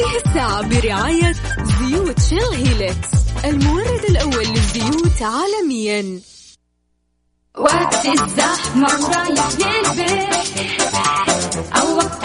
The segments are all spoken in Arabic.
هذه الساعة برعاية زيوت شيل هيلكس المورد الأول للزيوت عالميا. وقت الزحمة ورايح للبيت أو وقت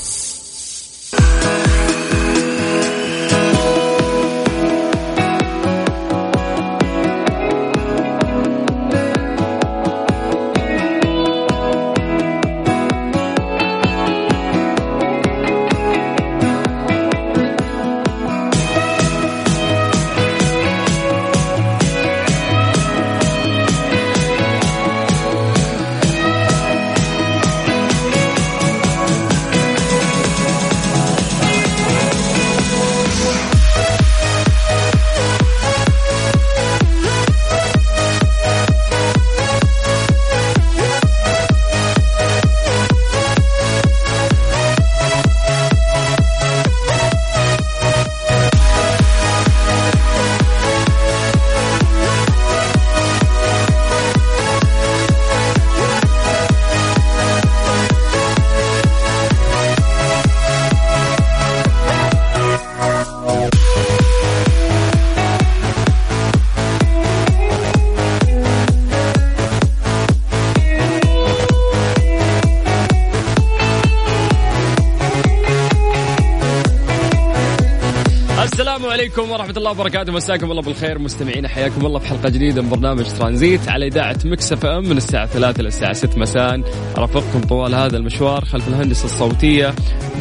السلام عليكم ورحمة الله وبركاته. مساكم الله بالخير مستمعين حياكم الله في حلقة جديدة من برنامج ترانزيت على إذاعة مكس إف إم من الساعة 3 للساعة 6 مساء. أرافقكم طوال هذا المشوار خلف الهندسة الصوتية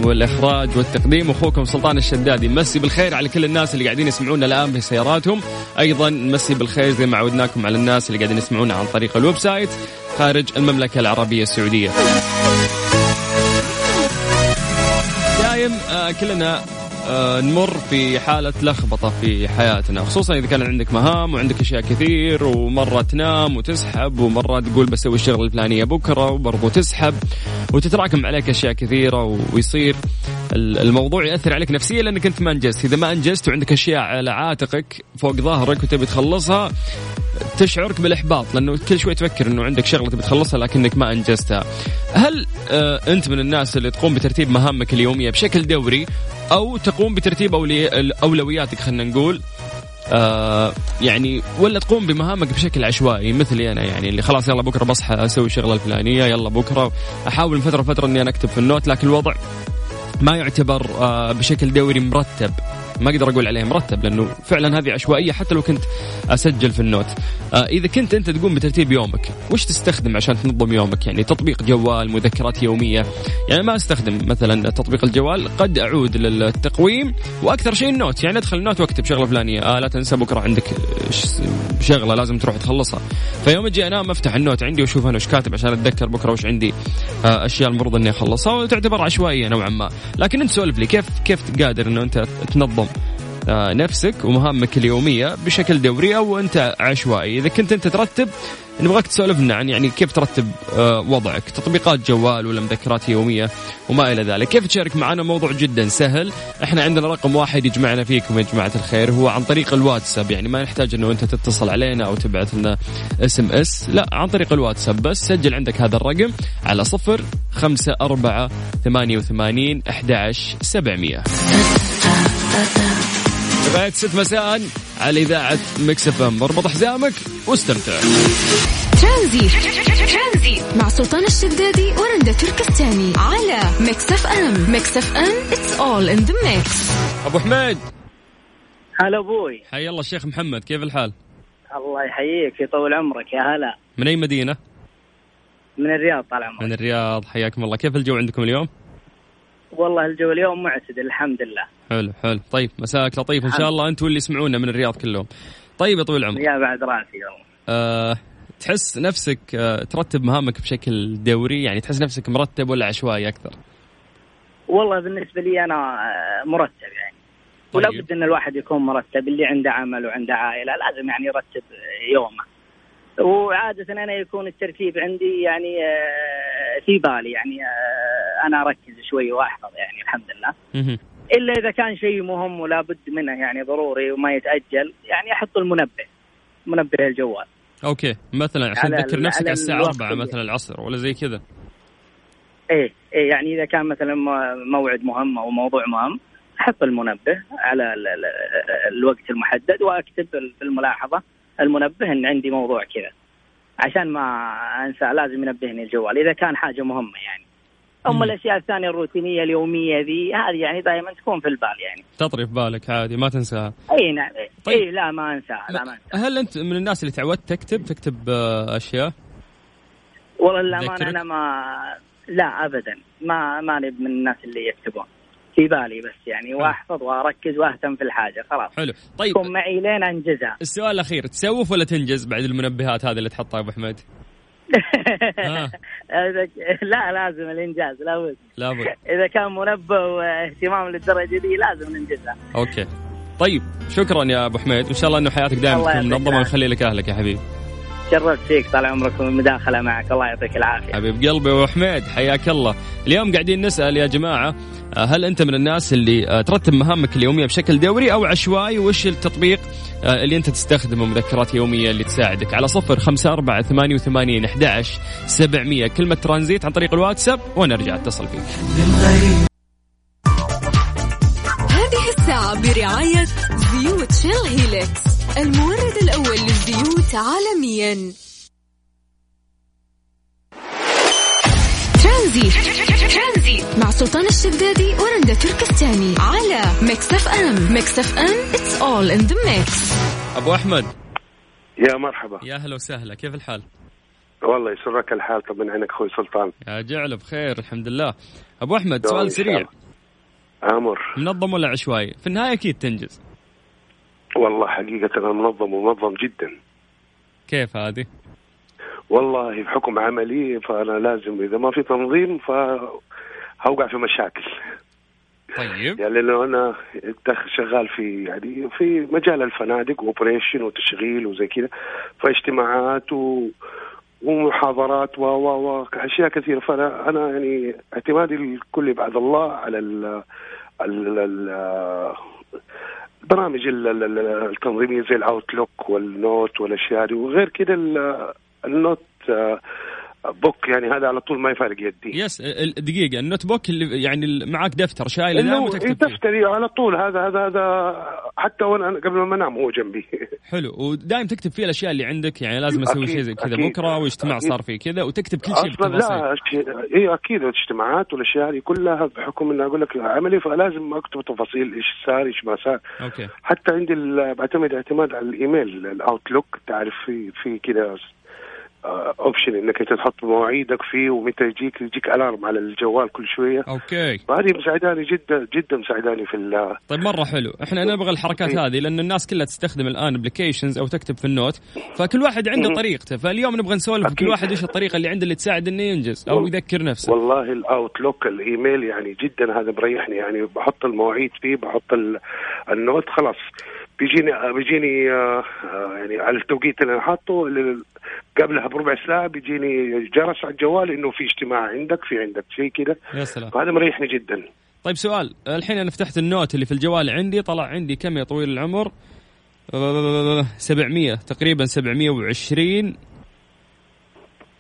والإخراج والتقديم أخوكم سلطان الشدادي. مسي بالخير على كل الناس اللي قاعدين يسمعونا الآن في سياراتهم. أيضا مسي بالخير زي ما عودناكم على الناس اللي قاعدين يسمعونا عن طريق ال website خارج المملكة العربية السعودية. دايم آه كلنا نمر في حالة لخبطة في حياتنا خصوصا إذا كان عندك مهام وعندك أشياء كثير ومرة تنام وتسحب ومرة تقول بسوي الشغلة الفلانية بكرة وبرضو تسحب وتتراكم عليك أشياء كثيرة ويصير ال- الموضوع يأثر عليك نفسيا لأنك أنت ما أنجزت. إذا ما أنجزت وعندك أشياء على عاتقك فوق ظهرك وتبي تخلصها تشعرك بالإحباط لأنه كل شوي تفكر إنه عندك شغلة تبي تخلصها لكنك ما أنجزتها. هل آه أنت من الناس اللي تقوم بترتيب مهامك اليومية بشكل دوري أو تقوم بترتيب أولي أولوياتك خلينا نقول آه يعني ولا تقوم بمهامك بشكل عشوائي مثلي أنا يعني اللي خلاص يلا بكرة بصحى أسوي الشغله الفلانية يلا بكرة أحاول من فترة فتره إني أنا أكتب في النوت لكن الوضع ما يعتبر آه بشكل دوري مرتب ما أقدر أقول عليه مرتب لأنه فعلا هذه عشوائية حتى لو كنت أسجل في النوت. آه إذا كنت أنت تقوم بترتيب يومك وش تستخدم عشان تنظم يومك؟ يعني تطبيق جوال مذكرات يومية. يعني ما أستخدم مثلا تطبيق الجوال قد أعود للتقويم. وأكثر شيء ال note يعني أدخل ال note وأكتب شغلة فلانية. آه لا تنسى بكرة عندك شغلة لازم تروح تخلصها. فيوم أجي أنام أفتح ال note عندي وأشوف أنا وش كاتب عشان أتذكر بكرة وش عندي آه أشياء المفروض إني أخلصها وتعتبر عشوائية نوعا ما. لكن أنت سولف لي كيف كيف قادر إنه أنت تنظم نفسك ومهامك اليومية بشكل دوري أو أنت عشوائي. إذا كنت أنت ترتب نبغاك تسولف لنا عن يعني كيف ترتب آه، وضعك تطبيقات جوال ولا مذكرات يومية وما إلى ذلك. كيف تشارك معنا؟ موضوع جدا سهل. إحنا عندنا رقم واحد يجمعنا فيكم يا جماعة الخير هو عن طريق الواتساب. يعني ما نحتاج إنه أنت تتصل علينا أو تبعث لنا SMS لا عن طريق الواتساب بس. سجل عندك هذا الرقم على صفر خمسة أربعة ثمانية وثمانين أحد سبعمية. لغاية ست مساء على إذاعة مكس إف إم. اربط حزامك واستمتع. ترانزيت. مع سلطان الشدادي ورندا تركستاني على ميكس إف إم. ميكس إف إم it's all in the mix. أبو حميد. هلا أبوي. حي الله الشيخ محمد كيف الحال؟ الله يحييك يطول عمرك يا هلا. من أي مدينة؟ من الرياض طال عمرك. من الرياض حياكم الله. كيف الجو عندكم اليوم؟ والله الجو اليوم معتدل الحمد لله حلو حلو. طيب مساك لطيف. إن شاء الله أنتم اللي يسمعونا من الرياض كلهم. طيب يا طويل العمر. يا بعد راسي والله أه تحس نفسك أه ترتب مهامك بشكل دوري؟ يعني تحس نفسك مرتب ولا عشوائي أكثر؟ والله بالنسبة لي أنا آه، مرتب يعني. طيب. ولا بد إن الواحد يكون مرتب اللي عنده عمل وعنده عائلة لازم يعني يرتب يومه. وعادة أنا يكون الترتيب عندي يعني آه، في بالي يعني آه، أنا أركز شوي وأحفظ يعني الحمد لله. إلا إذا كان شيء مهم ولا بد منه يعني ضروري وما يتأجل يعني أحط المنبه منبه الجوال. أوكي. مثلا عشان تذكر نفسك على الوقت 4 اللي- مثلا العصر ولا زي كذا. إيه إيه يعني إذا كان مثلا موعد مهم أو موضوع مهم أحط المنبه على ال ال الوقت المحدد وأكتب في الملاحظة المنبه إن عندي موضوع كذا. عشان ما أنسى لازم ينبهني الجوال إذا كان حاجة مهمة يعني. مم. اما الأشياء الثانية الروتينية اليومية ذي هذه يعني دائما تكون في البال يعني. تطري في بالك عادي ما تنساها. أي نعم. طيب. إي لا ما أنساها لا ما أنساها. هل أنت من الناس اللي تعودت تكتب تكتب آه، أشياء؟ والله للأمانة؟ أنا ما لا ابدا. ما ماني من الناس اللي يكتبون. في بالي بس يعني واحفظ واركز وأهتم في الحاجة خلاص. حلو. طيب. تكون معي لين انجزها السؤال الأخير تسوف ولا تنجز بعد المنبهات هذه اللي تحطها أبو حميد؟ آه. لا لازم الإنجاز لابد. لابد. إذا كان منبه واهتمام للدرجة دي لازم ننجزها. أوكي. طيب شكرا يا أبو حميد وإن شاء الله إنه حياتك دائما تكون منظمة. ويخلي لك أهلك يا حبيبي. شرفت فيك طال عمرك والمداخله معك. الله يعطيك العافية. حبيب قلبي أبو حميد حياك الله. اليوم قاعدين نسأل يا جماعة آه، هل أنت من الناس اللي آه، ترتب مهامك اليومية بشكل دوري أو عشوائي؟ وش التطبيق آه، اللي أنت تستخدمه مذكرات يومية اللي تساعدك؟ على صفر خمسة أربعة ثمانية وثمانين أحد سبعمية. كلمة ترانزيت عن طريق الواتساب ونرجع اتصل فيك. هذه الساعة برعاية زيوت شيل هيلكس المورد الأول للزيوت عالميا. ترانزيت. مع سلطان الشدادي ورندا تركستاني على ميكس اف ام. ميكس اف ام it's all in the mix. أبو أحمد. يا مرحبا. يا هلا وسهلا. كيف الحال؟ والله يسرك الحال. طب من عينك أخوي سلطان؟ يا جعل بخير الحمد لله. أبو أحمد سؤال سريع. أمر. منظم ولا عشوائي؟ في النهاية أكيد تنجز. والله حقيقة أنا منظم ومنظم جدا. كيف هذه؟ والله بحكم عملي فأنا لازم إذا ما في تنظيم فهوقع في مشاكل. طيب. يعني لأنه أنا شغال في يعني في مجال الفنادق وأوبريشن وتشغيل وزي كذا فاجتماعات و ومحاضرات و و و أشياء كثيرة. فأنا أنا يعني اعتمادي الكلي بعد الله على ال ال ال البرامج ال- ال- ال- التنظيمية زي ال Outlook وال note والأشياء دي وغير كده ال- ال note آه، book يعني هذا على طول ما يفارق يدي. yes دقيقة ال notebook اللي يعني معاك دفتر دائما إنه وتكتب دفتري على طول هذا هذا هذا حتى وأنا قبل ما أنام هو جنبي. حلو. ودائما تكتب فيه الأشياء اللي عندك يعني لازم أسوي شيء زي كذا بكرة واجتماع. صار فيه كذا وتكتب كل شيء أصلا لا اي أكيد الاجتماعات والأشياء دي كلها بحكم إني أقول لك عملي فلازم أكتب تفاصيل إيش صار إيش ما صار. okay. حتى عندي بعتمد اعتماد على ال email ال Outlook تعرف في في كذا option إنك أنت تحط مواعيدك فيه ومتى يجيك يجيك alarm على الجوال كل شوية okay فهذه مساعداني جدا جدا مساعداني في ال- طيب مرة حلو، إحنا نبغى الحركات إيه. هذه لأن الناس كلها تستخدم الآن applications أو تكتب في ال note، فكل واحد عنده. طريقته، فاليوم نبغى نسولف كل. واحد إيش الطريقة اللي عنده اللي تساعد إنه ينجز أو يذكر نفسه. والله ال Outlook ال email يعني جدا هذا مريحني يعني بحط المواعيد فيه بحط ال- ال note خلاص بيجيني بيجيني آه، آه، يعني على التوقيت اللي أنا حاطه قبلها بربع ساعة بيجيني جرس على الجوال إنه في اجتماع عندك في عندك شيء كذا يا سلام. فهذا مريحني جدا طيب سؤال الحين أنا فتحت ال note اللي في الجوال عندي طلع عندي كم يا طويل العمر؟ آه، 700 تقريبا 720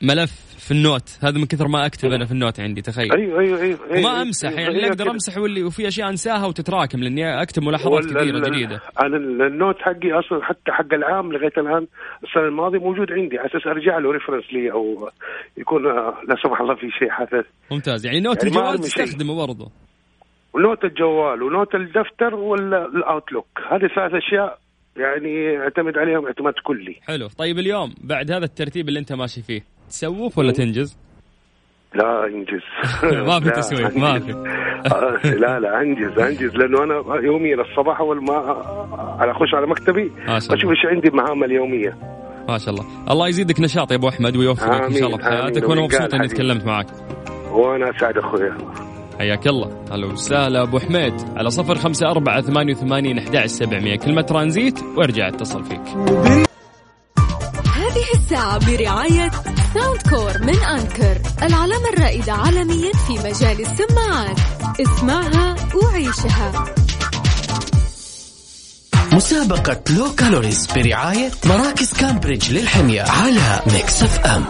ملف في ال note. هذا من كثر ما أكتب أنا في ال note عندي تخيل. أيوه أيوه أيوه وما أيوة، أمسح يعني لا أيوة أقدر كده. أمسح واللي وفي أشياء أنساها وتتراكم لأني أكتب ملاحظات كثيره جديدة. أنا ال- ال note حقي أصلا حتى حق العام لغاية الآن السنة الماضية موجود عندي على أساس أرجع له reference لي أو يكون آه، لا سمح الله في شيء حدث ممتاز. يعني note يعني الجوال. تستخدمه برضه. و note الجوال و note الدفتر وال Outlook هذه ثلاث أشياء يعني أعتمد عليهم اعتماد كلي. حلو. طيب اليوم بعد هذا الترتيب اللي أنت ماشي فيه تسوف ولا تنجز؟ لا أنجز ما في تسويف، ما. في. لا لا أنجز أنجز لأنه أنا يوميا الصباح أول ما على أخش على مكتبي. أشوف إيش عندي مهام اليوميه ما شاء الله الله يزيدك نشاط يا أبو أحمد ويوفقك إن شاء الله في حياتك. وأنا مبسوط إني. تكلمت معك وأنا اسعد اخويا حياك الله هلا وسهلا أبو حميد على صفر خمسة أربعة ثمانية وثمانين أحد سبعمية كلمة ترانزيت وأرجع أتصل فيك برعاية Soundcore من Anker العلامة الرائدة عالميا في مجال السماعات. اسمعها وعيشها. مسابقة Low Calories برعاية مراكز كامبريدج للحمية على Mix FM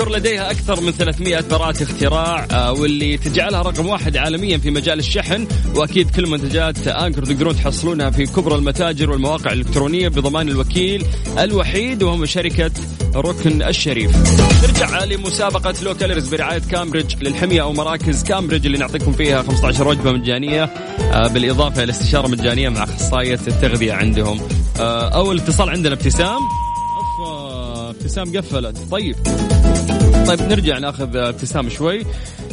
Anker لديها أكثر من 300 براءة اختراع آه، واللي تجعلها رقم واحد عالميا في مجال الشحن وأكيد كل منتجات Anker تقدرون تحصلونها في كبرى المتاجر والمواقع الإلكترونية بضمان الوكيل الوحيد وهم شركة ركن الشريف. نرجع لمسابقة Low Calories برعاية كامبريدج للحمية أو مراكز كامبريدج اللي نعطيكم فيها 15 وجبة مجانية آه، بالإضافة إلى استشارة مجانية مع أخصائية التغذية عندهم. آه، أول اتصال عندنا ابتسام. ابتسام قفلت. طيب. طيب نرجع ناخذ ابتسام شوي.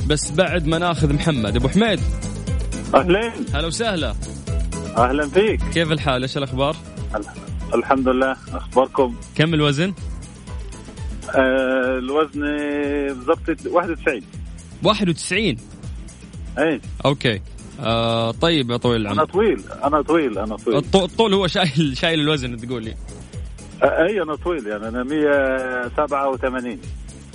بس بعد ما ناخذ محمد. أبو حميد. اهلين هلا وسهلا. أهلا فيك. كيف الحال؟ إيش الأخبار؟ الحمد لله. أخباركم؟ كم الوزن؟ آه الوزن بالضبط 91 91 اي أوكي. آه طيب يا طويل أنا العمر طويل. أنا طويل أنا طويل. الط- الطول هو شايل شايل الوزن تقول لي. أي أنا طويل يعني أنا 187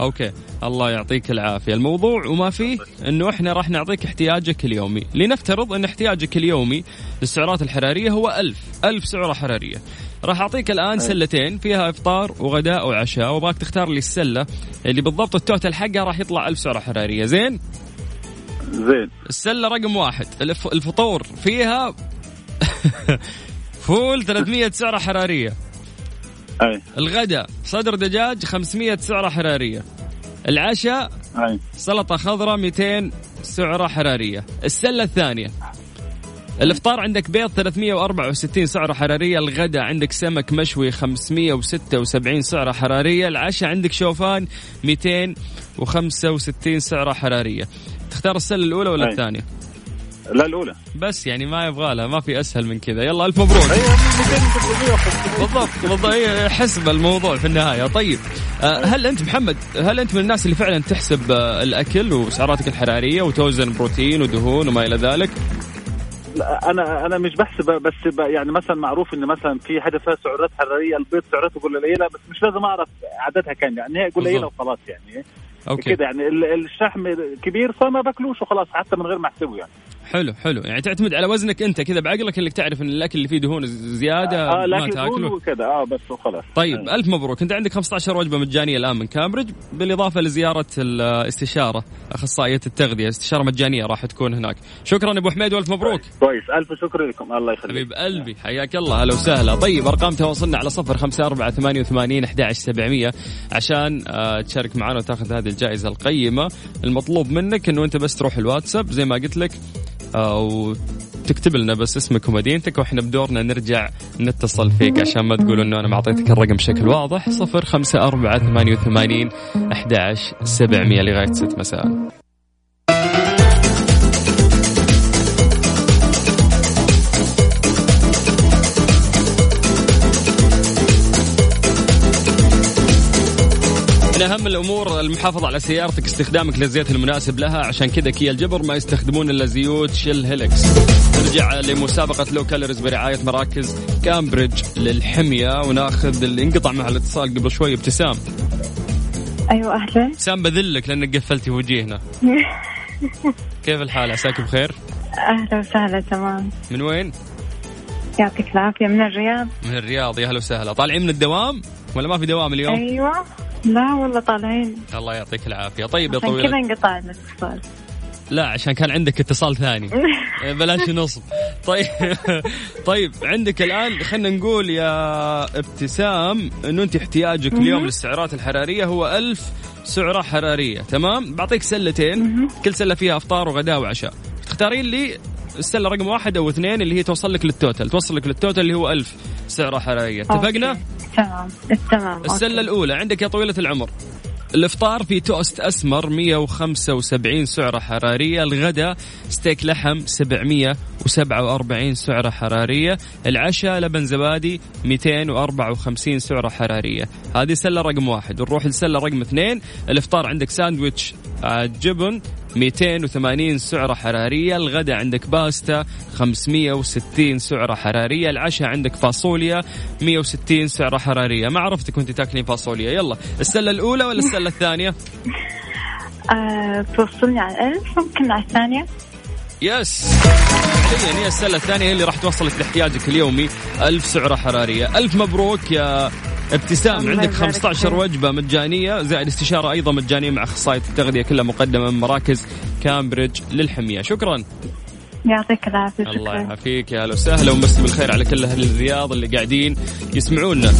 Okay. الله يعطيك العافية. الموضوع وما فيه إنه إحنا راح نعطيك احتياجك اليومي. لنفترض إن احتياجك اليومي للسعرات الحرارية هو ألف. ألف سعرة حرارية. راح أعطيك الآن سلتين فيها إفطار وغداء وعشاء وأبغاك تختار لي السلة اللي بالضبط ال total حقها راح يطلع ألف سعرة حرارية. زين؟ زين. السلة رقم واحد. الف... الفطور فيها فول 300 سعرة حرارية. أي. الغداء صدر دجاج 500 سعرة حرارية. العشاء أي. سلطة خضراء 200 سعرة حرارية. السلة الثانية الإفطار عندك بيض 364 سعرة حرارية. الغداء عندك سمك مشوي 576 سعرة حرارية. العشاء عندك شوفان 265 سعرة حرارية. تختار السلة الأولى ولا أي. لا الأولى. بس يعني ما يبغى لها ما في أسهل من كذا. يلا ألف مبروك. اي 200 بالضبط بالضبط. هي حسب الموضوع في النهاية. طيب آه، هل أنت محمد هل أنت من الناس اللي فعلا تحسب آه، الأكل وسعراتك الحرارية وتوزن بروتين ودهون وما إلى ذلك؟ لا، أنا أنا مش بحسب بس ب- يعني مثلا معروف إن مثلا في حاجة فيها سعرات حرارية البيض سعراته قليله بس مش لازم أعرف عددها كام يعني هي قليله بالضبط. وخلاص يعني. okay. كده يعني ال- الشحم كبير فما باكلوش وخلاص حتى من غير ما احسبه يعني. حلو حلو. يعني تعتمد على وزنك انت كذا بعقلك انك تعرف إن الأكل اللي فيه دهون زيادة آه ما لكن تاكله كده آه بس وخلاص. طيب آه. ألف مبروك. أنت عندك 15 وجبة مجانية الآن من كامبريدج بالإضافة لزيارة الاستشارة أخصائية التغذية. استشارة مجانية راح تكون هناك. شكرا أبو حميد وألف مبروك. كويس. ألف شكر لكم. الله يخليك. حبيب قلبي حياك الله. هلا وسهلا. طيب أرقام تواصلنا على صفر خمسة أربعة ثمانية وثمانين أحد سبعمية عشان آه تشارك معنا وتاخذ هذه الجائزة القيمة. المطلوب منك إنه أنت بس تروح الواتساب. زي ما قلت لك آه وتكتب لنا بس اسمك ومدينتك وإحنا بدورنا نرجع نتصل فيك عشان ما تقول إنه أنا ما أعطيتك الرقم بشكل واضح. صفر خمسة أربعة ثمانية وثمانين أحد سبعمية لغاية ست مساء. أهم الأمور المحافظة على سيارتك استخدامك للزيت المناسب لها. عشان كذا كيا الجبر ما يستخدمون إلا زيوت Shell Helix نرجع لمسابقة Low Calories برعاية مراكز كامبريدج للحمية. وناخذ اللي انقطع مع الاتصال قبل شوي ابتسام. أيوه أهلا. ابتسام بذلك لأنك قفلتي وجيهنا. كيف الحال؟ عساك بخير؟ أهلا وسهلا تمام. من وين؟ يعطيك العافية من الرياض. من الرياض. يا هلا وسهلا. طالعين من الدوام؟ ولا ما في دوام اليوم؟ أيوه. لا والله طالعين. الله يعطيك العافية. طيب يا طويل كذا انقطع الاتصال. لا عشان كان عندك اتصال ثاني. بلاش نصب. طيب طيب عندك الآن خلينا نقول يا ابتسام إنه أنت احتياجك اليوم للسعرات الحرارية هو ألف سعرة حرارية تمام؟ بعطيك سلتين. كل سلة فيها أفطار وغداء وعشاء. تختارين لي السله رقم واحد أو اثنين اللي هي توصل لك لل total. توصل لك لل total اللي هو ألف سعره حرارية. اتفقنا. تمام. تمام. السلة. الأولى. عندك يا طويلة العمر. الإفطار في توست أسمر 175 سعرة حرارية، الغداء ستيك لحم 747 سعرة حرارية، العشاء لبن زبادي 254 سعرة حرارية، هذه سله رقم واحد، ونروح للسله رقم اثنين، الإفطار عندك ساندويتش آه، جبن 280 سعرة حرارية، الغداء عندك باستا 560 سعرة حرارية، العشاء عندك فاصوليا 160 سعرة حرارية، ما عرفتك وانت تاكلين فاصوليا، يلا السلة الأولى ولا السلة الثانية؟ آه توصلني على الألف ممكن على الثانية؟ يس. فعليا هي السلة الثانية هي اللي راح توصلك لاحتياجك اليومي. ألف سعرة حرارية، ألف مبروك يا ابتسام عندك يبارك 15 فيك. وجبة مجانية زائد استشارة أيضا مجانية مع أخصائية التغذية كلها مقدمة من مراكز كامبريدج للحمية، شكرا. يعطيك العافية الله يعافيك يا أهلا وسهلا ومسي بالخير على كل أهل الرياض اللي قاعدين يسمعونا.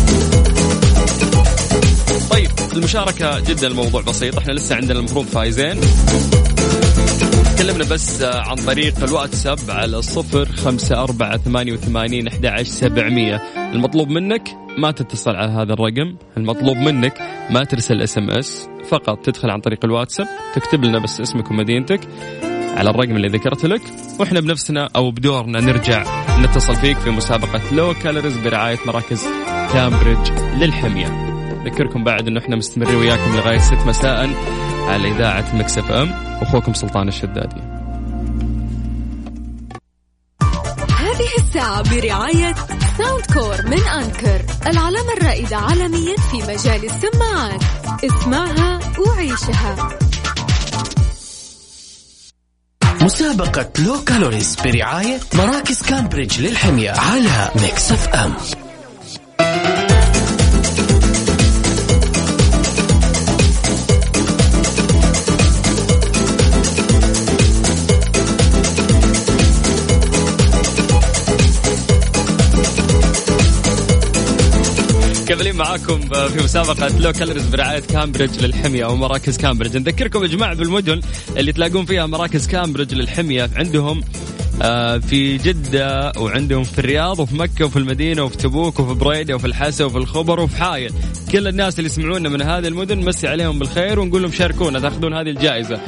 طيب المشاركة جدا الموضوع بسيط إحنا لسه عندنا المفروض فايزين تكلمنا بس عن طريق الواتساب على الصفر خمسة أربعة ثمانية وثمانين أحد عشر سبعمية المطلوب منك ما تتصل على هذا الرقم. المطلوب منك ما ترسل SMS فقط تدخل عن طريق الواتساب تكتب لنا بس اسمك ومدينتك على الرقم اللي ذكرت لك وإحنا بنفسنا أو بدورنا نرجع نتصل فيك في مسابقة Low Calories برعاية مراكز كامبريدج للحمية. نذكركم بعد إنه إحنا مستمرين وياكم لغاية 6 مساء على إذاعة Mix FM واخوكم سلطان الشدادي. برعاية Soundcore من Anker العلامة الرائدة عالميا في مجال السماعات. اسمعها وعيشها. مسابقة Low Calories برعاية مراكز كامبريدج للحمية على Mix FM. مكملين معاكم في مسابقة Low Calories برعاية كامبريدج للحمية أو مراكز كامبريدج نذكركم يا جماعة بالمدن اللي تلاقون فيها مراكز كامبريدج للحمية عندهم آه، في جدة وعندهم في الرياض وفي مكة وفي المدينة وفي تبوك وفي بريدة وفي الحسا وفي الخبر وفي حايل. كل الناس اللي يسمعونا من هذه المدن مسي عليهم بالخير ونقول لهم شاركونا تاخذون هذه الجائزة.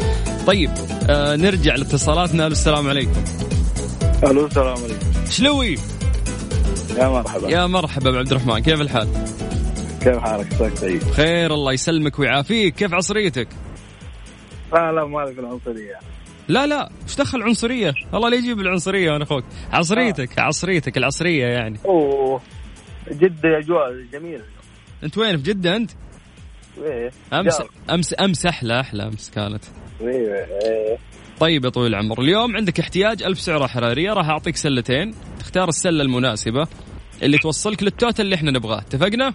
طيب آه نرجع لاتصالاتنا. السلام عليكم. ألو السلام عليكم. شلوي؟ يا مرحبا. يا مرحبا عبد الرحمن كيف الحال؟ كيف حالك عساك طيب خير الله يسلمك ويعافيك. كيف عصريتك؟ لا لا مالك العنصريه لا لا إيش دخل عنصرية؟ الله لا يجيب العنصرية وأنا أخوك عصريتك عصريتك العصرية يعني. أوه جدة اجواء جميله أنت وين؟ في جدة أنت؟ إيه. أمس جار. أمس أمس أحلى أحلى أمس كانت. إيه إيه. طيب يا طويل العمر اليوم عندك احتياج ألف سعرة حرارية. راح أعطيك سلتين. تختار السلة المناسبة اللي توصلك لل total اللي إحنا نبغاه. اتفقنا؟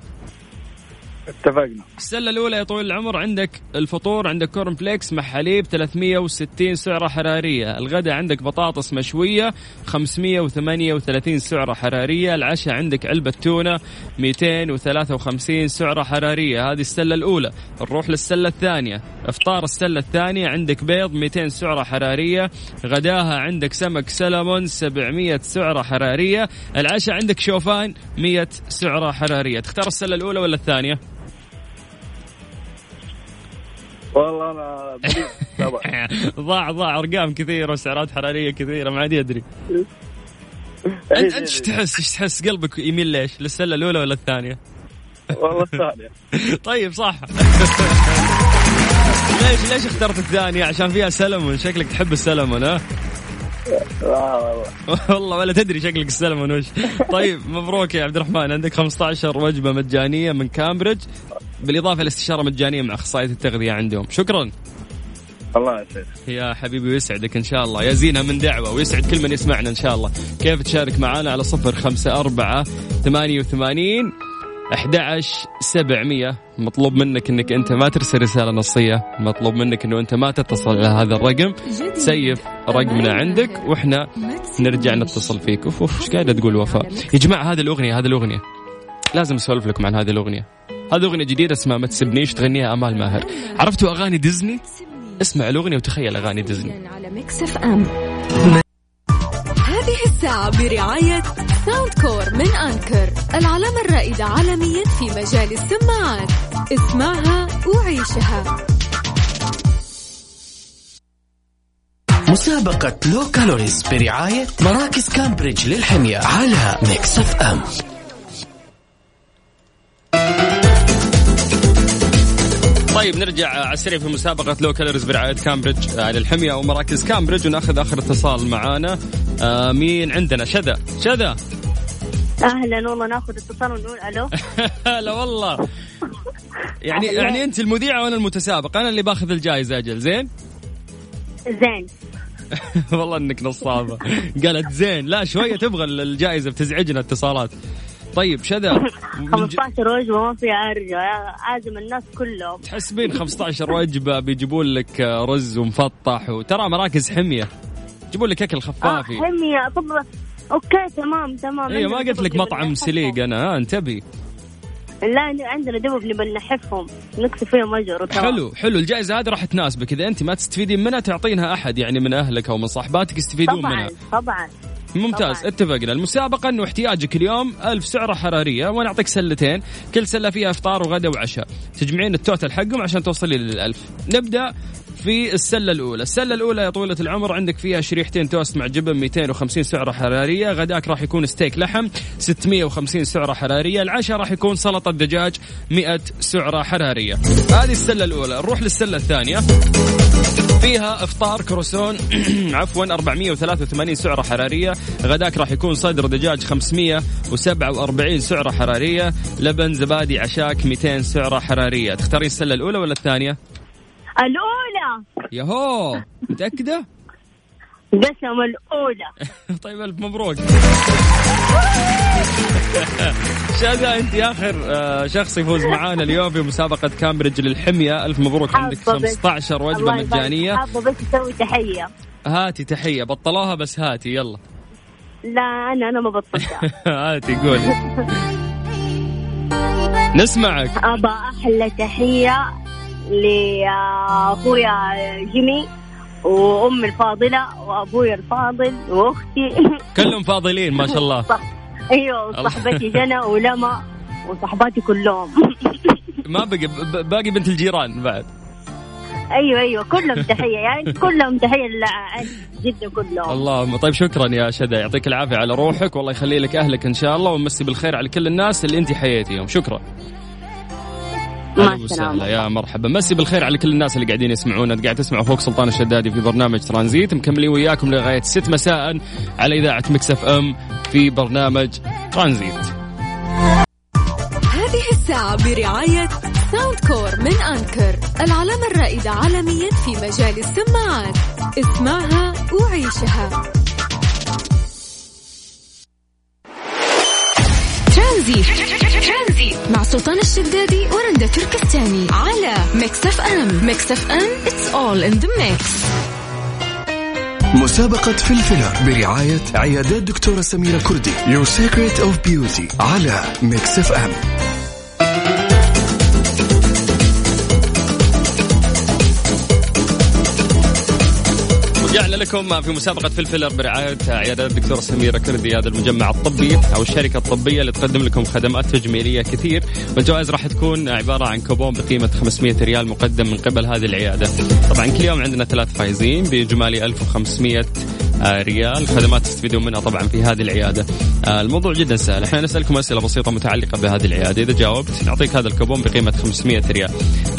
اتفقنا. السلة الأولى يا طويل العمر عندك الفطور عندك corn flakes مع حليب 360 سعرة حرارية. الغداء عندك بطاطس مشوية 538 سعرة حرارية. العشاء عندك علبة تونة 253 سعرة حرارية. هذه السلة الأولى. نروح للسلة الثانية. إفطار السلة الثانية عندك بيض 200 سعرة حرارية. غداها عندك سمك سلمون 700 سعرة حرارية. العشاء عندك شوفان 100 سعرة حرارية. تختار السلة الأولى ولا الثانية؟ والله أنا ضاع ضاع أرقام كثيرة وسعرات حرارية كثيرة ما عاد يدري. انت إيه، أنت إيش تحس إيش تحس قلبك يميل ليش؟ للسلة الأولى ولا الثانية؟ والله الثانية. طيب صح. ليش ليش اخترت الثانية؟ عشان فيها سلمون. شكلك تحب السلمون ها؟ آه، والله. والله ولا تدري شكلك السلمون وش. طيب مبروك يا عبد الرحمن. عندك 15 وجبة مجانية من كامبريدج. بالإضافة لاستشارة مجانية مع أخصائية التغذية عندهم. شكرا. الله يسعدك. يا حبيبي ويسعدك إن شاء الله. يزينها من دعوة ويسعد كل من يسمعنا إن شاء الله. كيف تشارك معنا على صفر خمسة أربعة ثمانية وثمانين 11700 مطلوب منك إنك أنت ما ترسل رسالة نصية. مطلوب منك إنه أنت ما تتصل على هذا الرقم. save رقمنا عندك وإحنا نرجع نتصل فيك. أوف أوف إيش قاعدة تقول وفاء؟ يا جماعة هذه الأغنية هذه الأغنية. لازم أسولف لكم عن هذه الأغنية. هذه أغنية جديدة اسمها ما تسبنيش تغنيها آمال ماهر. عرفتوا أغاني ديزني؟ اسمع الأغنية وتخيل أغاني ديزني. على Mix FM هذه الساعة برعاية Soundcore من Anker العلامة الرائدة عالميا في مجال السماعات. اسمعها وعيشها. مسابقة Low Calories برعاية مراكز كامبريدج للحمية على Mix FM. طيب نرجع على السريع في مسابقة Low Calories برعاية كامبريدج آه، للحمية ومراكز كامبريدج ونأخذ آخر اتصال معانا. آه مين عندنا؟ شذا. شذا. أهلا والله نأخذ اتصال ونقول ألو. هلا والله. يعني. يعني أنت المذيعة وأنا المتسابق. أنا اللي باخذ الجائزة أجل. زين؟ زين. والله إنك نصابة. قالت زين. لا شوية تبغى الجائزة بتزعجنا اتصالات. طيب شذا. من ج- 15 وجبة ما فيها أرجع. عازم الناس كلهم. تحسبين 15 وجبة بيجيبون لك رز ومفطح وترى مراكز حمية. يجيبون لك أكل آه خفافي. حمية. طب okay تمام تمام. اي ما قلت لك مطعم سليق. أنا. ها انتبهي لا عندنا دبب نبى نحفهم. نكسب فيهم أجر وتمام. حلو حلو. الجائزة هذه راح تناسبك. إذا أنت ما تستفيدين منها تعطينها أحد يعني من أهلك أو من صاحباتك يستفيدون طبعا منها. طبعا. ممتاز طبعاً. اتفقنا. المسابقة أنه احتياجك اليوم ألف سعرة حرارية وأنا أعطيك سلتين كل سلة فيها إفطار وغدا وعشاء. تجمعين ال total حقهم عشان توصلي للألف نبدأ في السلة الأولى. السلة الأولى يا طويلة العمر عندك فيها شريحتين توست مع جبن 250 سعرة حرارية. غداك راح يكون ستيك لحم 650 سعرة حرارية. العشاء راح يكون سلطة دجاج 100 سعرة حرارية. هذه السلة الأولى. نروح للسلة الثانية. فيها إفطار كروسون. عفوا 483 سعرة حرارية. غداك راح يكون صدر دجاج 547 سعرة حرارية. لبن زبادي عشاك 200 سعرة حرارية. تختارين السلة الأولى ولا الثانية؟ الأولى. ياهو متأكدة؟ قسم الأولى. طيب ألف مبروك. شاذة أنت آخر آه، شخص يفوز معانا اليوم في مسابقة كامبريدج للحمية. ألف مبروك عندك حابة بس- 15 وجبة. مجانية. حابه بس أسوي تحية. هاتي تحية بطلوها بس هاتي يلا. لا أنا أنا ما بطلتها. هاتي قولي. نسمعك. ابى أحلى تحية لأخويا جيمي. وأمي الفاضلة وأبوي الفاضل وأختي. كلهم فاضلين ما شاء الله. صح. أيوه وصاحبتي جنى ولما وصحباتي كلهم. ما بقي باقي بنت الجيران بعد. أيوه أيوه كلهم تحية يعني كلهم تحية جده كلهم. اللهم طيب شكرا يا شدا يعطيك العافية على روحك والله يخلي لك أهلك إن شاء الله ومسي بالخير على كل الناس اللي أنت حييتيهم. شكرا. مع يا مرحبا. مسي بالخير على كل الناس اللي قاعدين يسمعونا. قاعد تسمعوا أخوك سلطان الشدادي في برنامج ترانزيت. مكملين وياكم لغاية 6 مساء على إذاعة Mix FM في برنامج ترانزيت. هذه الساعة برعاية Soundcore من Anker العلامة الرائدة عالميا في مجال السماعات. اسمعها وعيشها. ترانزيت. سلطان الشدادي ورندا تركستاني على Mix FM Mix FM it's all in the mix. مسابقة في ال filler برعاية عيادات دكتورة سميرة كردي Your Secret of Beauty على Mix FM لكم في مسابقة في ال filler برعاية عيادات الدكتورة سميرة كردي هذا المجمع الطبي أو الشركة الطبية اللي تقدم لكم خدمات تجميلية كثير. والجوائز راح تكون عبارة عن كوبون بقيمة 500 ريال مقدم من قبل هذه العيادة. طبعا كل يوم عندنا ثلاث فايزين بإجمالي 1500 آه، ريال. خدمات تستفيدون منها طبعا في هذه العيادة. آه، الموضوع جدا سهل. إحنا نسألكم أسئلة بسيطة متعلقة بهذه العيادة. إذا جاوبت نعطيك هذا الكوبون بقيمة 500 ريال.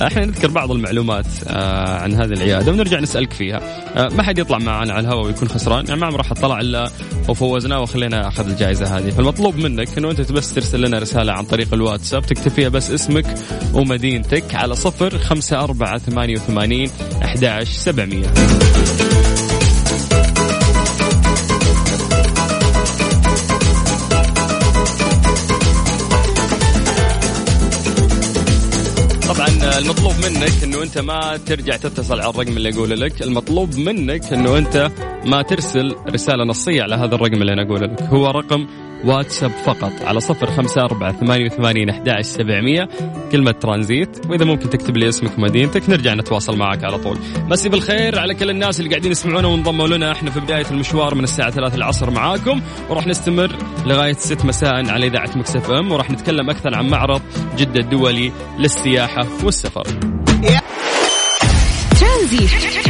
آه، إحنا نذكر بعض المعلومات آه، عن هذه العيادة ونرجع نسألك فيها. آه، ما حد يطلع معنا على الهواء ويكون خسران. يعني ما عمره راح طلع إلا وفوزناه وخلينا اخذ الجائزة هذه. فالمطلوب منك إنه أنت بس ترسل لنا رسالة عن طريق الواتساب. تكتب فيها بس اسمك ومدينتك على صفر خمسة أربعة ثمانية وثمانين أحد سبعمية. المطلوب منك إنه أنت ما ترجع تتصل على الرقم اللي يقول لك. المطلوب منك إنه أنت ما ترسل رسالة نصية على هذا الرقم اللي أنا أقول لك. هو رقم واتساب فقط على صفر خمسة أربعة ثمانية وثمانين أحد سبعمية. كلمة ترانزيت. وإذا ممكن تكتب لي اسمك ومدينتك نرجع نتواصل معك على طول. مسي بالخير على كل الناس اللي قاعدين يسمعونا وانضموا لنا. إحنا في بداية المشوار من الساعة 3 العصر معاكم. وراح نستمر لغاية 6 مساء على إذاعة مكسف أم. وراح نتكلم أكثر عن معرض جدة الدولي للسياحة والسفر. ترانزيت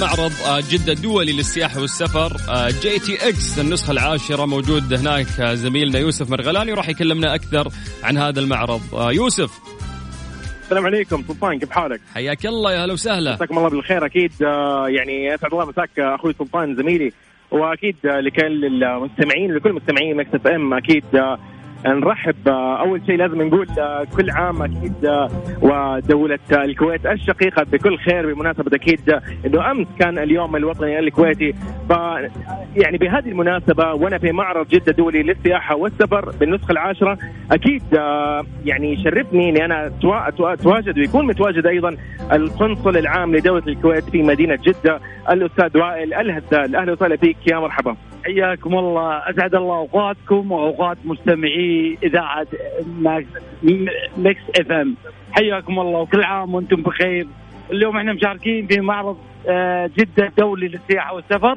معرض آه، جدة الدولي للسياحة والسفر JTTX النسخة العاشرة موجود هناك آه، زميلنا يوسف مرغلاني وراح يكلمنا أكثر عن هذا المعرض. آه، يوسف. السلام عليكم سلطان كيف حالك؟ حياك الله يا هلا وسهلا. مساكم الله بالخير أكيد يعني أسعد الله مساك أخوي سلطان زميلي. وأكيد لكل المستمعين لكل مستمعين Mix FM أكيد نرحب آه، أول شيء لازم نقول آه، كل عام أكيد آه، ودولة الكويت الشقيقة بكل خير بمناسبة أكيد إنه أمس كان اليوم الوطني الكويتي. ف يعني بهذه المناسبة وأنا في معرض جدة دولي للسياحة والسفر بالنسخة العاشرة أكيد يعني يشرفني إني أنا توا- توا- اتواجد ويكون متواجد أيضا القنصل العام لدولة الكويت في مدينة جدة الأستاذ وائل الهزال. أهلا وسهلا فيك يا مرحبا. حياكم الله. أسعد الله أوقاتكم وأوقات مستمعي إذاعة Mix FM. حياكم الله وكل عام وأنتم بخير. اليوم إحنا مشاركين في معرض آه، جدة الدولي للسياحة والسفر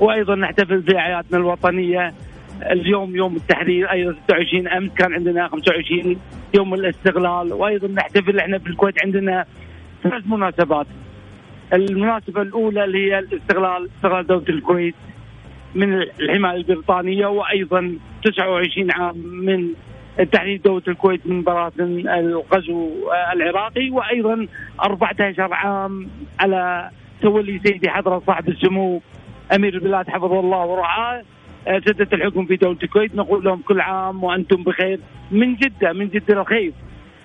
وأيضا نحتفل في اعيادنا الوطنية. اليوم يوم التحرير أيضا 26 أمس كان عندنا 25 يوم الاستقلال وأيضا نحتفل إحنا في الكويت عندنا ثلاث مناسبات. المناسبة الأولى اللي هي الاستقلال استقلال دولة الكويت. من الحماية البريطانية وأيضا 29 عام من تحرير دولة الكويت من براثن الغزو العراقي وأيضا 14 عام على تولي سيدي حضرة صاحب السمو أمير البلاد حفظه الله ورعاه. آه، سدة الحكم في دولة الكويت. نقول لهم كل عام وأنتم بخير من جدة من جدة الخير.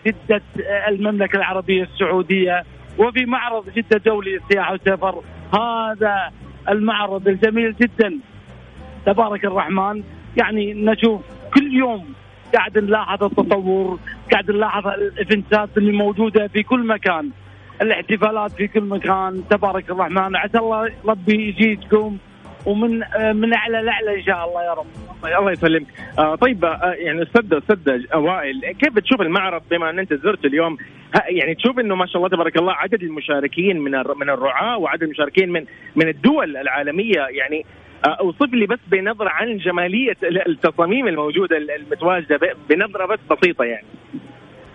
جدة آه، المملكة العربية السعودية. وفي معرض جدة دولي للسياحة والسفر هذا المعرض الجميل جدا. تبارك الرحمن يعني نشوف كل يوم قاعد نلاحظ التطور قاعد نلاحظ الايفنتات اللي موجودة في كل مكان. الاحتفالات في كل مكان تبارك الرحمن. عسى الله ربي يجيدكم ومن من أعلى لأعلى إن شاء الله يا رب. الله يسلمك. آه طيب آه يعني أستاذ أستاذ وائل كيف بتشوف المعرض بما أن أنت زرت اليوم؟ يعني تشوف إنه ما شاء الله تبارك الله عدد المشاركين من من الرعاة وعدد المشاركين من من الدول العالمية يعني أوصف لي بس بنظرة عن جمالية ال- التصاميم الموجودة ال- المتواجدة بنظرة بس بسيطة يعني.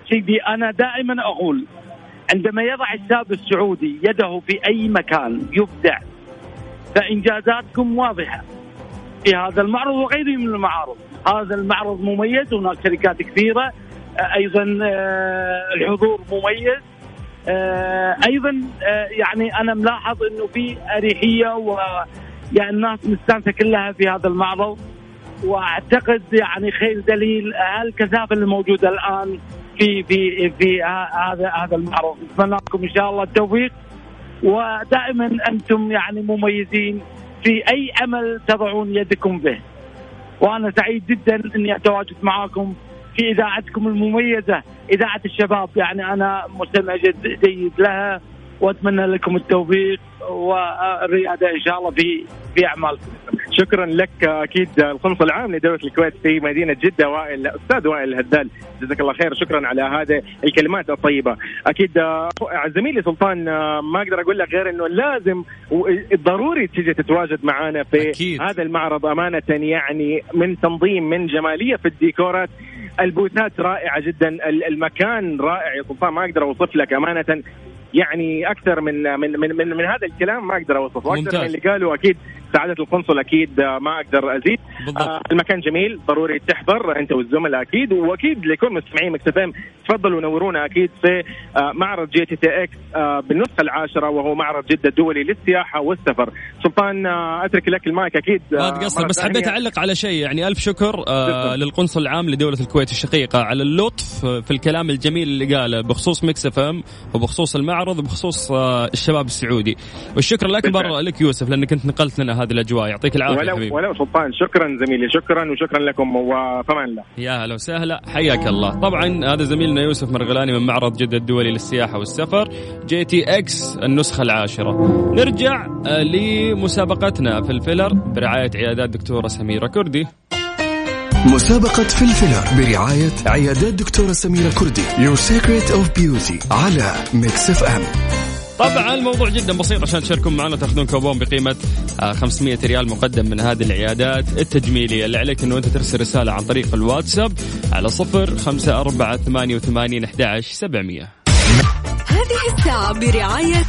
سيدي أنا دائما أقول عندما يضع الشاب السعودي يده في أي مكان يبدع فإنجازاتكم واضحة. في هذا المعرض وغيره من المعارض. هذا المعرض مميز هناك شركات كثيرة آه، أيضا آه، الحضور مميز. آه، أيضا يعني أنا ملاحظ إنه في أريحية و يعني الناس مستانسة كلها في هذا المعرض وأعتقد يعني خير دليل هالكثافة اللي موجودة الآن في في في هذا هذا المعرض. نتمنى لكم إن شاء الله التوفيق ودائما أنتم يعني مميزين في أي عمل تضعون يدكم به. وأنا سعيد جدا إني أتواجد معاكم في إذاعتكم المميزة إذاعة الشباب. يعني أنا مستمع جيد لها وأتمنى لكم التوفيق والرياده إن شاء الله في في اعمالكم شكرا لك أكيد القنصل العام لدولة الكويت في مدينة جدة وائل أستاذ وائل الهدال جزاك الله خير شكرا على هذه الكلمات الطيبة. أكيد آه، زميلي سلطان آه، ما أقدر أقول لك غير إنه لازم ضروري تيجي تتواجد معنا في أكيد. هذا المعرض أمانة يعني من تنظيم من جمالية في الديكورات. البوثات رائعة جدا ال- المكان رائع يا سلطان ما أقدر أوصف لك أمانة. يعني أكثر من من من من, من هذا الكلام ما أقدر أوصفه ممتاز. من اللي قالوا أكيد سعادة القنصل أكيد آه، ما أقدر أزيد بالضبط. آه، المكان جميل ضروري تحضر أنت والزملاء أكيد وأكيد لكل مستمعين FM تفضلوا نورونا أكيد في آه، معرض JTTX آه، بالنسخه العاشرة وهو معرض جدة الدولي للسياحة والسفر سلطان آه، أترك لك المايك أكيد ما تقصر بس حبيت. أعلق على شيء يعني ألف شكر آه للقنصل العام لدولة الكويت الشقيقة على اللطف في الكلام الجميل اللي قاله بخصوص Mix FM وبخصوص المعرض وبخصوص الشباب السعودي والشكر الأكبر. لك يوسف لأنك انت نقلت لنا هذه الأجواء. يعطيك العافية ولو حبيبي. ولو سلطان شكرا زميلي شكرا وشكرا لكم وفي أمان الله يا هلا وسهلا حياك الله. طبعا هذا زميلنا يوسف مرغلاني من معرض جدة الدولي للسياحة والسفر JTTX النسخة العاشرة. نرجع آه، لمسابقتنا في ال filler برعاية عيادات دكتورة سميرة كردي. مسابقة في ال filler برعاية عيادات دكتورة سميرة كردي Your Secret of Beauty على Mix FM طبعا الموضوع جدا بسيط عشان تشاركون معنا تأخذون كوبون بقيمة آه، 500 ريال مقدم من هذه العيادات التجميلية. اللي عليك إنه أنت ترسل رسالة عن طريق الواتساب على صفر خمسة أربعة ثمانية وثمانين أحد سبعمية. هذه الساعة برعاية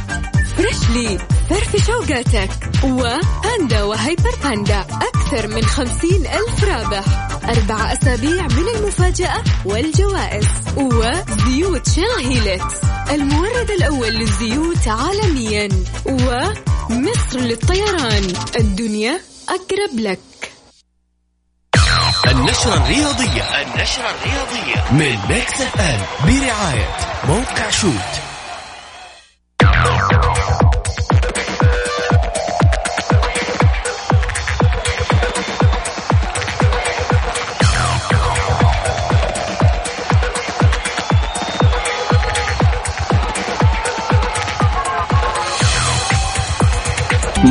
Freshly فرفش أوقاتك و Panda و Hyper Panda أكثر من خمسين ألف رابح. أربع أسابيع من المفاجأة والجوائز وزيوت Shell Helix المورد الأول للزيوت عالميا ومصر للطيران. الدنيا أقرب لك. النشرة الرياضية. النشرة الرياضية. من Mix FM برعاية موقع شوت.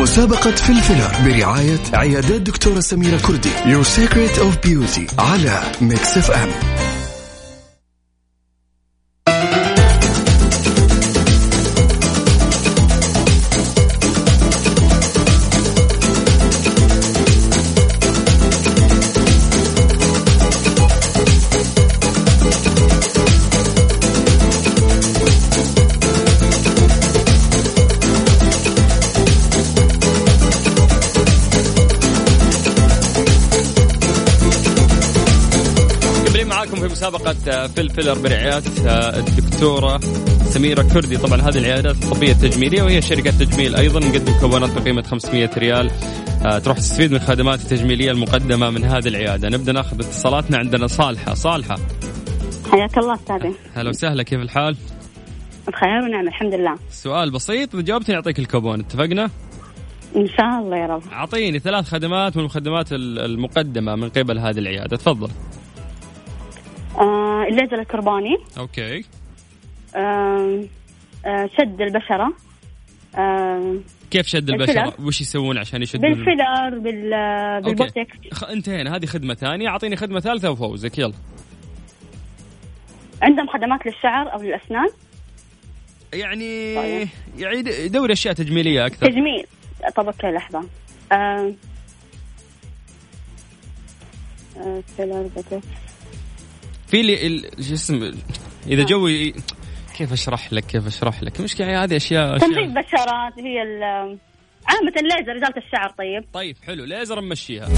مسابقة في الفيلر برعاية عيادات دكتورة سميرة كردي Your Secret of Beauty على اف ام في الفيلر برعاية آه، الدكتورة سميرة كردي. طبعا هذه العيادات الطبية التجميلية وهي شركة تجميل أيضا. نقدم كوبونات بقيمة 500 ريال. آه، تروح تستفيد من الخدمات التجميلية المقدمة من هذه العيادة. نبدأ ناخذ اتصالاتنا عندنا. صالحة صالحة. حياك الله أستاذ هلا وسهلا. كيف الحال؟ بخير ونعم الحمد لله. سؤال بسيط إذا جاوبتني أعطيك الكوبون. اتفقنا؟ إن شاء الله يا رب. أعطيني ثلاث خدمات من الخدمات ال- المقدمة من قبل هذه العيادة. تفضل. الليزر الكربوني okay. آه شد البشرة. كيف شد. البشرة؟ وش يسوون عشان يشدون؟ بالفيلر بال. بالبوتكس انتهينا. هذه خدمة ثانية. أعطيني خدمة ثالثة وأفوزك. يلا. عندهم خدمات للشعر أو للأسنان؟ يعني طيب. يعني دوري أشياء تجميلية أكثر. تجميل. طب okay لحظة. فيلر بوتكس في شو اسمه إذا جوي كيف أشرح لك كيف أشرح لك؟ مشكلة هذه اشياء تنظيف بشرات هي عامة الليزر إزالة الشعر طيب. طيب حلو. ليزر نمشيها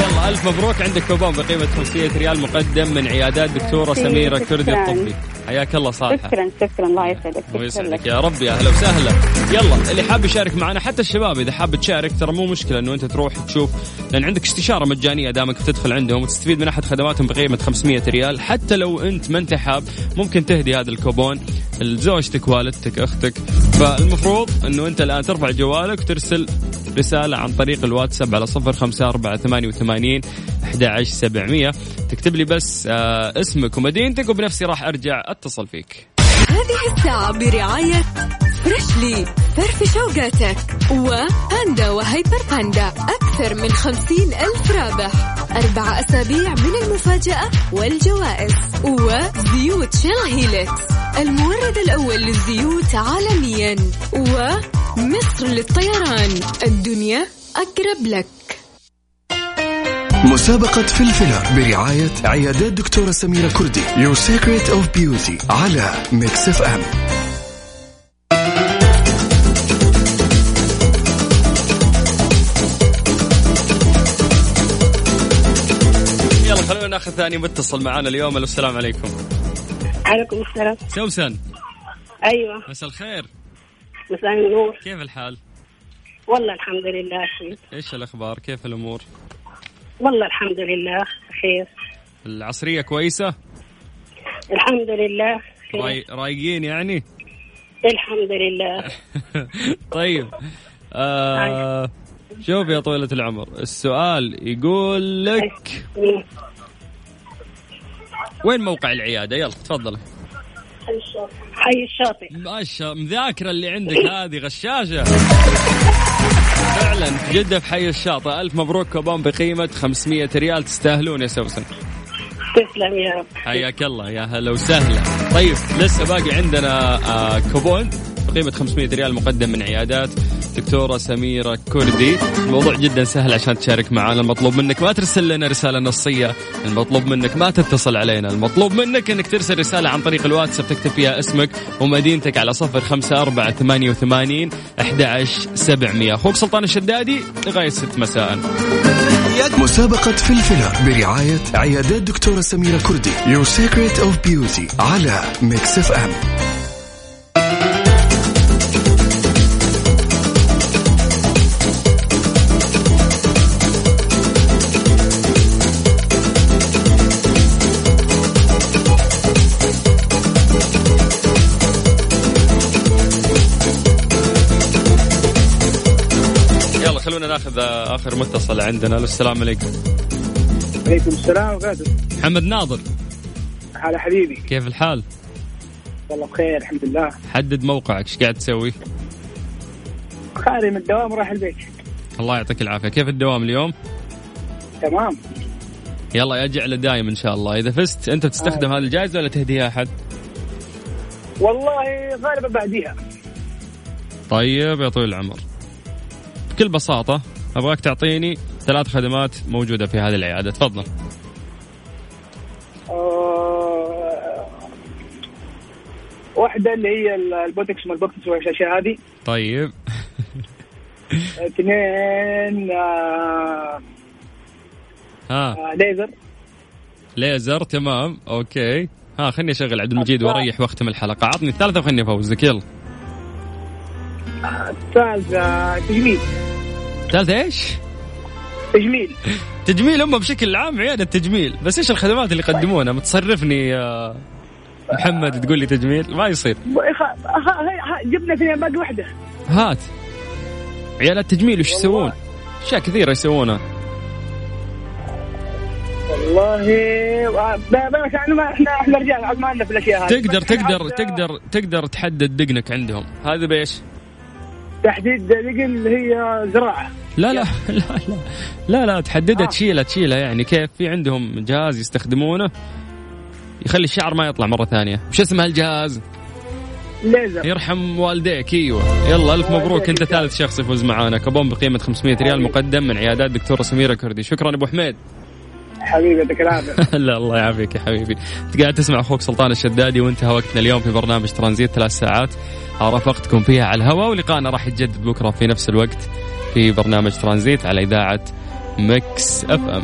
يلا ألف مبروك. عندك كوبون بقيمة 500 ريال مقدم من عيادات دكتورة سميرة. كردي الطبي. حياك الله صالحة. شكرا شكرا. الله يسعدك ويسعدك يا رب يا أهلا وسهلا. يلا اللي حاب يشارك معنا حتى الشباب إذا حاب تشارك ترى مو مشكلة إنه أنت تروح تشوف لأن عندك استشارة مجانية دامك تدخل عندهم وتستفيد من أحد خدماتهم بقيمة 500 ريال. حتى لو أنت ما أنت حاب ممكن تهدي هذا الكوبون لزوجتك والدتك أختك. فالمفروض إنه أنت الآن ترفع جوالك وترسل رسالة عن طريق الواتساب على صفر خمسة أربعة ثمانية وثمانين أحد سبعمية. تكتب لي بس آه اسمك ومدينتك وبنفسي راح أرجع أتصل فيك. هذه الساعة برعاية فريشلي فرفش أوقاتك وباندا وهيبر باندا أكثر من خمسين ألف رابح. أربع أسابيع من المفاجأة والجوائز وزيوت شل هيلكس المورد الأول للزيوت عالميا ومصر للطيران. الدنيا أقرب لك. مسابقة فلفلة برعاية عيادات دكتورة سميرة كردي. Your Secret of Beauty على ميكس اف ام ناخذ ثاني متصل معانا اليوم ألو السلام عليكم عليكم السلام سوسن أيوه مساء الخير مساء النور كيف الحال؟ والله الحمد لله خير إيش الأخبار؟ كيف الأمور؟ والله الحمد لله خير العصرية كويسة؟ الحمد لله خير. راي... رايقين يعني؟ الحمد لله طيب آه... شوف يا طويلة العمر السؤال يقول لك مم. وين موقع العيادة؟ يلا تفضل. حي الشاطئ. ما شاء مذاكرة اللي عندك هذه غشاشة. فعلا في جدة في حي الشاطئ. ألف مبروك كوبون بقيمة 500 ريال. تستاهلون يا سوسن. تسلم يا رب. حياك الله يا هلا وسهلا. طيب لسه باقي عندنا آه كوبون بقيمة 500 ريال مقدم من عيادات. دكتورة سميرة كردي. الموضوع جدا سهل عشان تشارك معنا المطلوب منك ما ترسل لنا رسالة نصية. المطلوب منك ما تتصل علينا. المطلوب منك إنك ترسل رسالة عن طريق الواتساب تكتب فيها اسمك ومدينتك على صفر خمسة أربعة ثمانية وثمانين أحد سبعمية. أخوك سلطان الشدادي لغاية ست مساء. مسابقة فلفلة برعاية عيادات دكتورة سميرة كردي. Your Secret of Beauty على ميكس اف ام آه، آخر متصل عندنا. السلام عليكم. عليكم السلام وبركاته محمد ناظر. هلا حبيبي. كيف الحال؟ والله بخير الحمد لله. حدد موقعك إيش قاعد تسوي؟ خارج من الدوام رايح البيت. الله يعطيك العافية. كيف الدوام اليوم؟ تمام. يلا يا جعله دايم إن شاء الله. إذا فزت أنت تستخدم هذه الجائزة ولا تهديها أحد؟ والله غالبا بعديها. طيب يا طويل العمر. بكل بساطة أبغاك تعطيني ثلاث خدمات موجودة في هذه العيادة. تفضل. آه، واحدة اللي هي البوتكس ما البوتكس والأشياء هذه. طيب. اثنين آه، ها. آه، ليزر. ليزر تمام. okay. ها خليني أشغل عبد المجيد وأريح وأختم الحلقة. عطني الثالثه وخليني أفوزك. يلا. الثالث آه، تجميل. الثالثه إيش؟ تجميل. تجميل هم بشكل عام عيادة تجميل. بس إيش الخدمات اللي يقدمونها؟ متصرفني يا محمد تقول لي تجميل؟ ما يصير. جبنا اثنين باقي واحدة. هات. عيالات تجميل وش يسوون؟ أشياء كثيرة يسوونها. والله آه، بس يعني ما إحنا إحنا رجال ما عندنا في الأشياء هذه. تقدر تقدر تقدر تقدر تحدد دقنك عندهم. هذا بإيش؟ تحديد دقن اللي هي زراعة. لا لا لا لا لا لا تحددها آه. تشيلها تشيلها يعني كيف؟ في عندهم جهاز يستخدمونه يخلي الشعر ما يطلع مرة ثانية. وش اسم هالجهاز؟ ليزر. يرحم والديك إيوه. يلا ألف مبروك أنت ثالث شخص يفوز معانا. كوبون بقيمة 500 ريال مقدم من عيادات دكتورة سميرة كردي. شكرا أبو حميد. حبيبي يعطيك العافية. لا الله يعافيك يا حبيبي. انت قاعد تسمع أخوك سلطان الشدادي وانتهى وقتنا اليوم في برنامج ترانزيت ثلاث ساعات. رافقتكم فيها على الهواء ولقاءنا راح يتجدد بكرة في نفس الوقت في برنامج ترانزيت على إذاعة مكس أف أم.